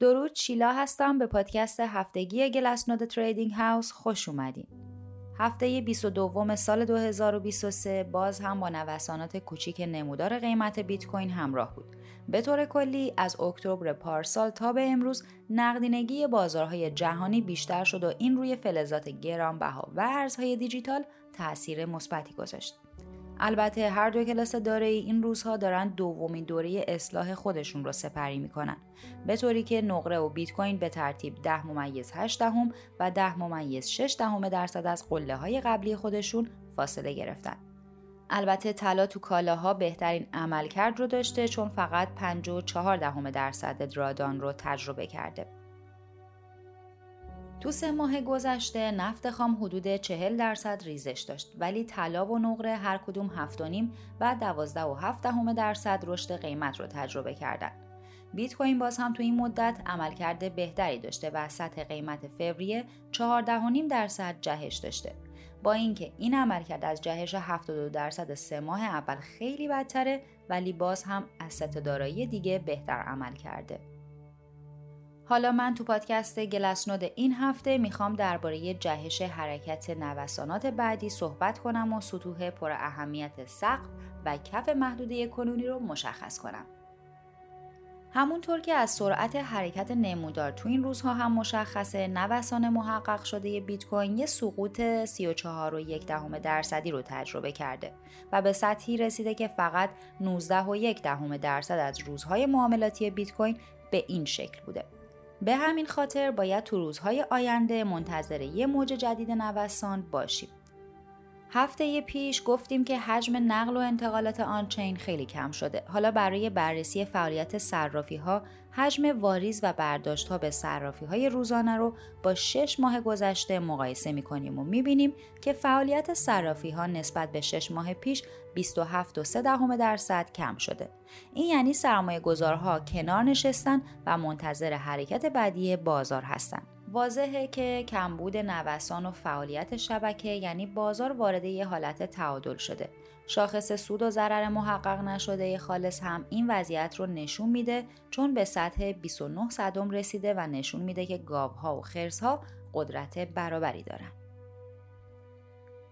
درود شیلا هستم به پادکست هفتگی گلسنود تریدینگ هاوس خوش اومدین. هفته 22 سال 2023 باز هم با نوسانات کوچیک نمودار قیمت بیت کوین همراه بود. به طور کلی از اکتبر پارسال تا به امروز نقدینگی بازارهای جهانی بیشتر شد و این روی فلزات گرانبها و ارزهای دیجیتال تاثیر مثبتی گذاشت. البته هر دو کلاس داره ای این روزها دارن دومین دوره اصلاح خودشون رو سپری می‌کنن. به طوری که نقره و بیت کوین به ترتیب 10 ممیز 8 دهم و 10 ممیز 6 دهم درصد از قله های قبلی خودشون فاصله گرفتن. البته طلا تو کالاها بهترین عملکرد رو داشته چون فقط 54 دهم درصد درادان رو تجربه کرده. تو سه ماه گذشته نفت خام حدود 40 درصد ریزش داشت ولی طلا و نقره هر کدوم 7.5 و 12 و 7 دهم درصد رشد قیمت رو تجربه کردند. بیت کوین باز هم تو این مدت عملکرد بهتری داشته و سطح قیمت فوریه 14.5 درصد جهش داشته. با اینکه این عملکرد از جهش 72 درصد سه ماه اول خیلی بدتره ولی باز هم از ست دارایی دیگه بهتر عمل کرده. حالا من تو پادکست گلسنود این هفته می‌خوام درباره جهش حرکت نوسانات بعدی صحبت کنم و سطوح پر اهمیت سقف و کف محدوده کنونی رو مشخص کنم. همونطور که از سرعت حرکت نمودار تو این روزها هم مشخصه نوسان محقق شده بیت کوین یه سقوط 34 و یک درصدی رو تجربه کرده و به سطحی رسیده که فقط 19 و یک درصد از روزهای معاملاتی بیت کوین به این شکل بوده. به همین خاطر باید تو روزهای آینده منتظر یه موج جدید نوسان باشیم. هفته پیش گفتیم که حجم نقل و انتقالات آنچین خیلی کم شده. حالا برای بررسی فعالیت صرافی ها حجم واریز و برداشت ها به صرافی های روزانه رو با 6 ماه گذشته مقایسه می کنیم و می بینیم که فعالیت صرافی ها نسبت به 6 ماه پیش 27.3 دهم درصد کم شده. این یعنی سرمایه گذارها کنار نشستن و منتظر حرکت بعدی بازار هستند. واضحه که کمبود نوسان و فعالیت شبکه یعنی بازار وارد یه حالت تعادل شده. شاخص سود و ضرر محقق نشده خالص هم این وضعیت رو نشون میده چون به سطح 29 صدم رسیده و نشون میده که گاوها و خرسها قدرت برابری دارن.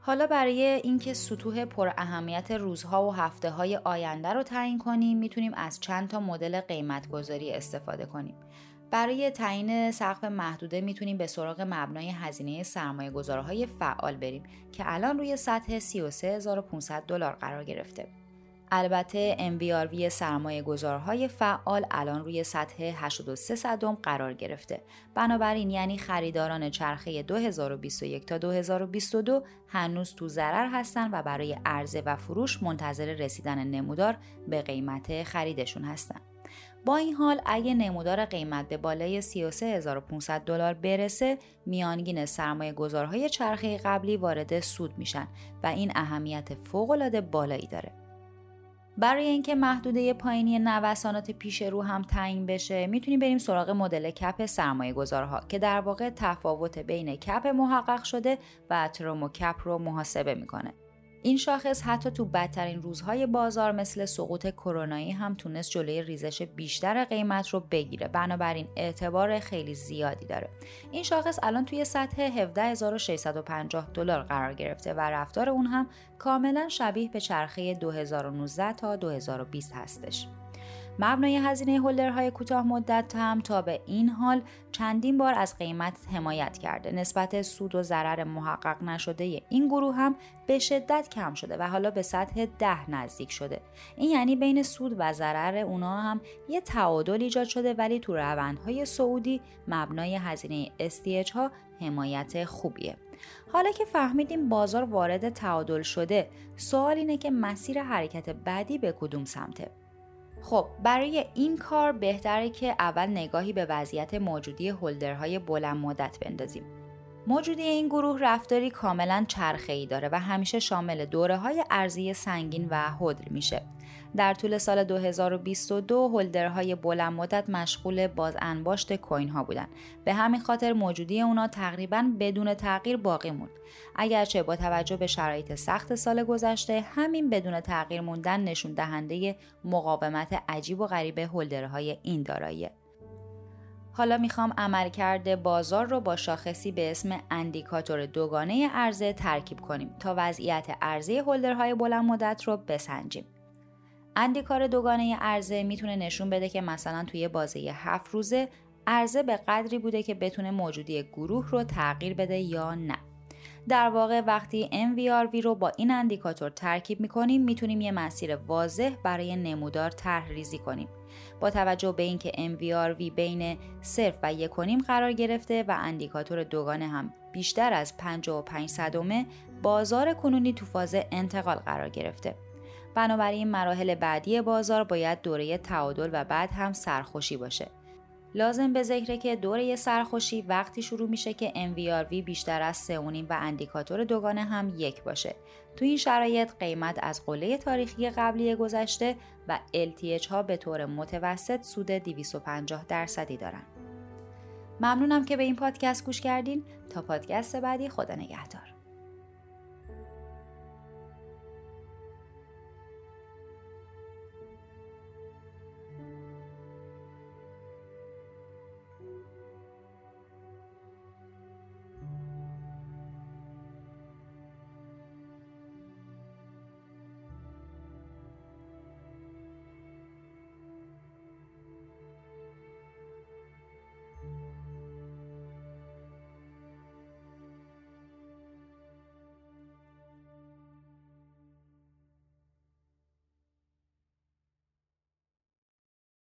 حالا برای اینکه سطوح پر اهمیت روزها و هفته های آینده رو تعیین کنیم می‌تونیم از چند تا مدل قیمت گذاری استفاده کنیم. برای تعیین سقف محدوده می‌تونیم به سراغ مبنای هزینه سرمایه گذارهای فعال بریم که الان روی سطح 33500 دلار قرار گرفته. البته MVRV سرمایه گذارهای فعال الان روی سطح 83 صدم قرار گرفته. بنابراین یعنی خریداران چرخه 2021 تا 2022 هنوز تو ضرر هستن و برای عرضه و فروش منتظر رسیدن نمودار به قیمت خریدشون هستن. با این حال اگه نمودار قیمت به بالای 33500 دلار برسه میانگین سرمایه گذارهای چرخه قبلی وارد سود میشن و این اهمیت فوقالعاده بالایی داره. برای اینکه محدوده پایینی نوسانات پیش رو هم تعیین بشه می‌تونیم بریم سراغ مدل کپ سرمایه گذارها که در واقع تفاوت بین کپ محقق شده و ترومو کپ رو محاسبه می‌کنه. این شاخص حتی تو بدترین روزهای بازار مثل سقوط کرونایی هم تونست جلوی ریزش بیشتر قیمت رو بگیره. بنابراین اعتبار خیلی زیادی داره. این شاخص الان توی سطح 17650 دلار قرار گرفته و رفتار اون هم کاملا شبیه به چرخه 2019 تا 2020 هستش. مبنای هزینه هولدرهای کوتاه مدت هم تا به این حال چندین بار از قیمت حمایت کرده. نسبت سود و ضرر محقق نشده این گروه هم به شدت کم شده و حالا به سطح ده نزدیک شده. این یعنی بین سود و ضرر اونا هم یه تعادل ایجاد شده ولی تو روندهای سعودی مبنای هزینه استیج ها حمایت خوبیه. حالا که فهمیدیم بازار وارد تعادل شده سوال اینه که مسیر حرکت بعدی به کدوم سمته؟ خب برای این کار بهتره که اول نگاهی به وضعیت موجودی هولدرهای بلند مدت بندازیم. موجودی این گروه رفتاری کاملا چرخه‌ای داره و همیشه شامل دوره های ارزی سنگین و هدر میشه. در طول سال 2022 هولدرهای بلند مدت مشغول باز انباشت کوین ها بودن. به همین خاطر موجودی اونا تقریبا بدون تغییر باقی موند. اگرچه با توجه به شرایط سخت سال گذشته همین بدون تغییر موندن نشون دهنده مقاومت عجیب و غریب هولدرهای این داراییه. حالا می‌خوام عملکرد بازار رو با شاخصی به اسم اندیکاتور دوگانه ارزه ترکیب کنیم تا وضعیت ارزی هولدرهای بلند مدت رو بسنجیم. اندیکار دوگانه ارزه می‌تونه نشون بده که مثلا توی بازه هفت روزه ارزه به قدری بوده که بتونه موجودی گروه رو تغییر بده یا نه. در واقع وقتی MVRV رو با این اندیکاتور ترکیب می‌کنیم می‌تونیم یه مسیر واضح برای نمودار طرح ریزی کنیم. با توجه به اینکه MVRV بین صرف و یکونیم قرار گرفته و اندیکاتور دوگانه هم بیشتر از 55 صدمه بازار کنونی تو فاز انتقال قرار گرفته. بنابراین مراحل بعدی بازار باید دوره تعادل و بعد هم سرخوشی باشه. لازم به ذکره که دوره سرخوشی وقتی شروع میشه که MVRV بیشتر از 3.5 و اندیکاتور دوگانه هم یک باشه. تو این شرایط قیمت از قله تاریخی قبلی گذشته و LTH ها به طور متوسط سود 250 درصدی دارن. ممنونم که به این پادکست گوش کردین تا پادکست بعدی خدا نگهدار.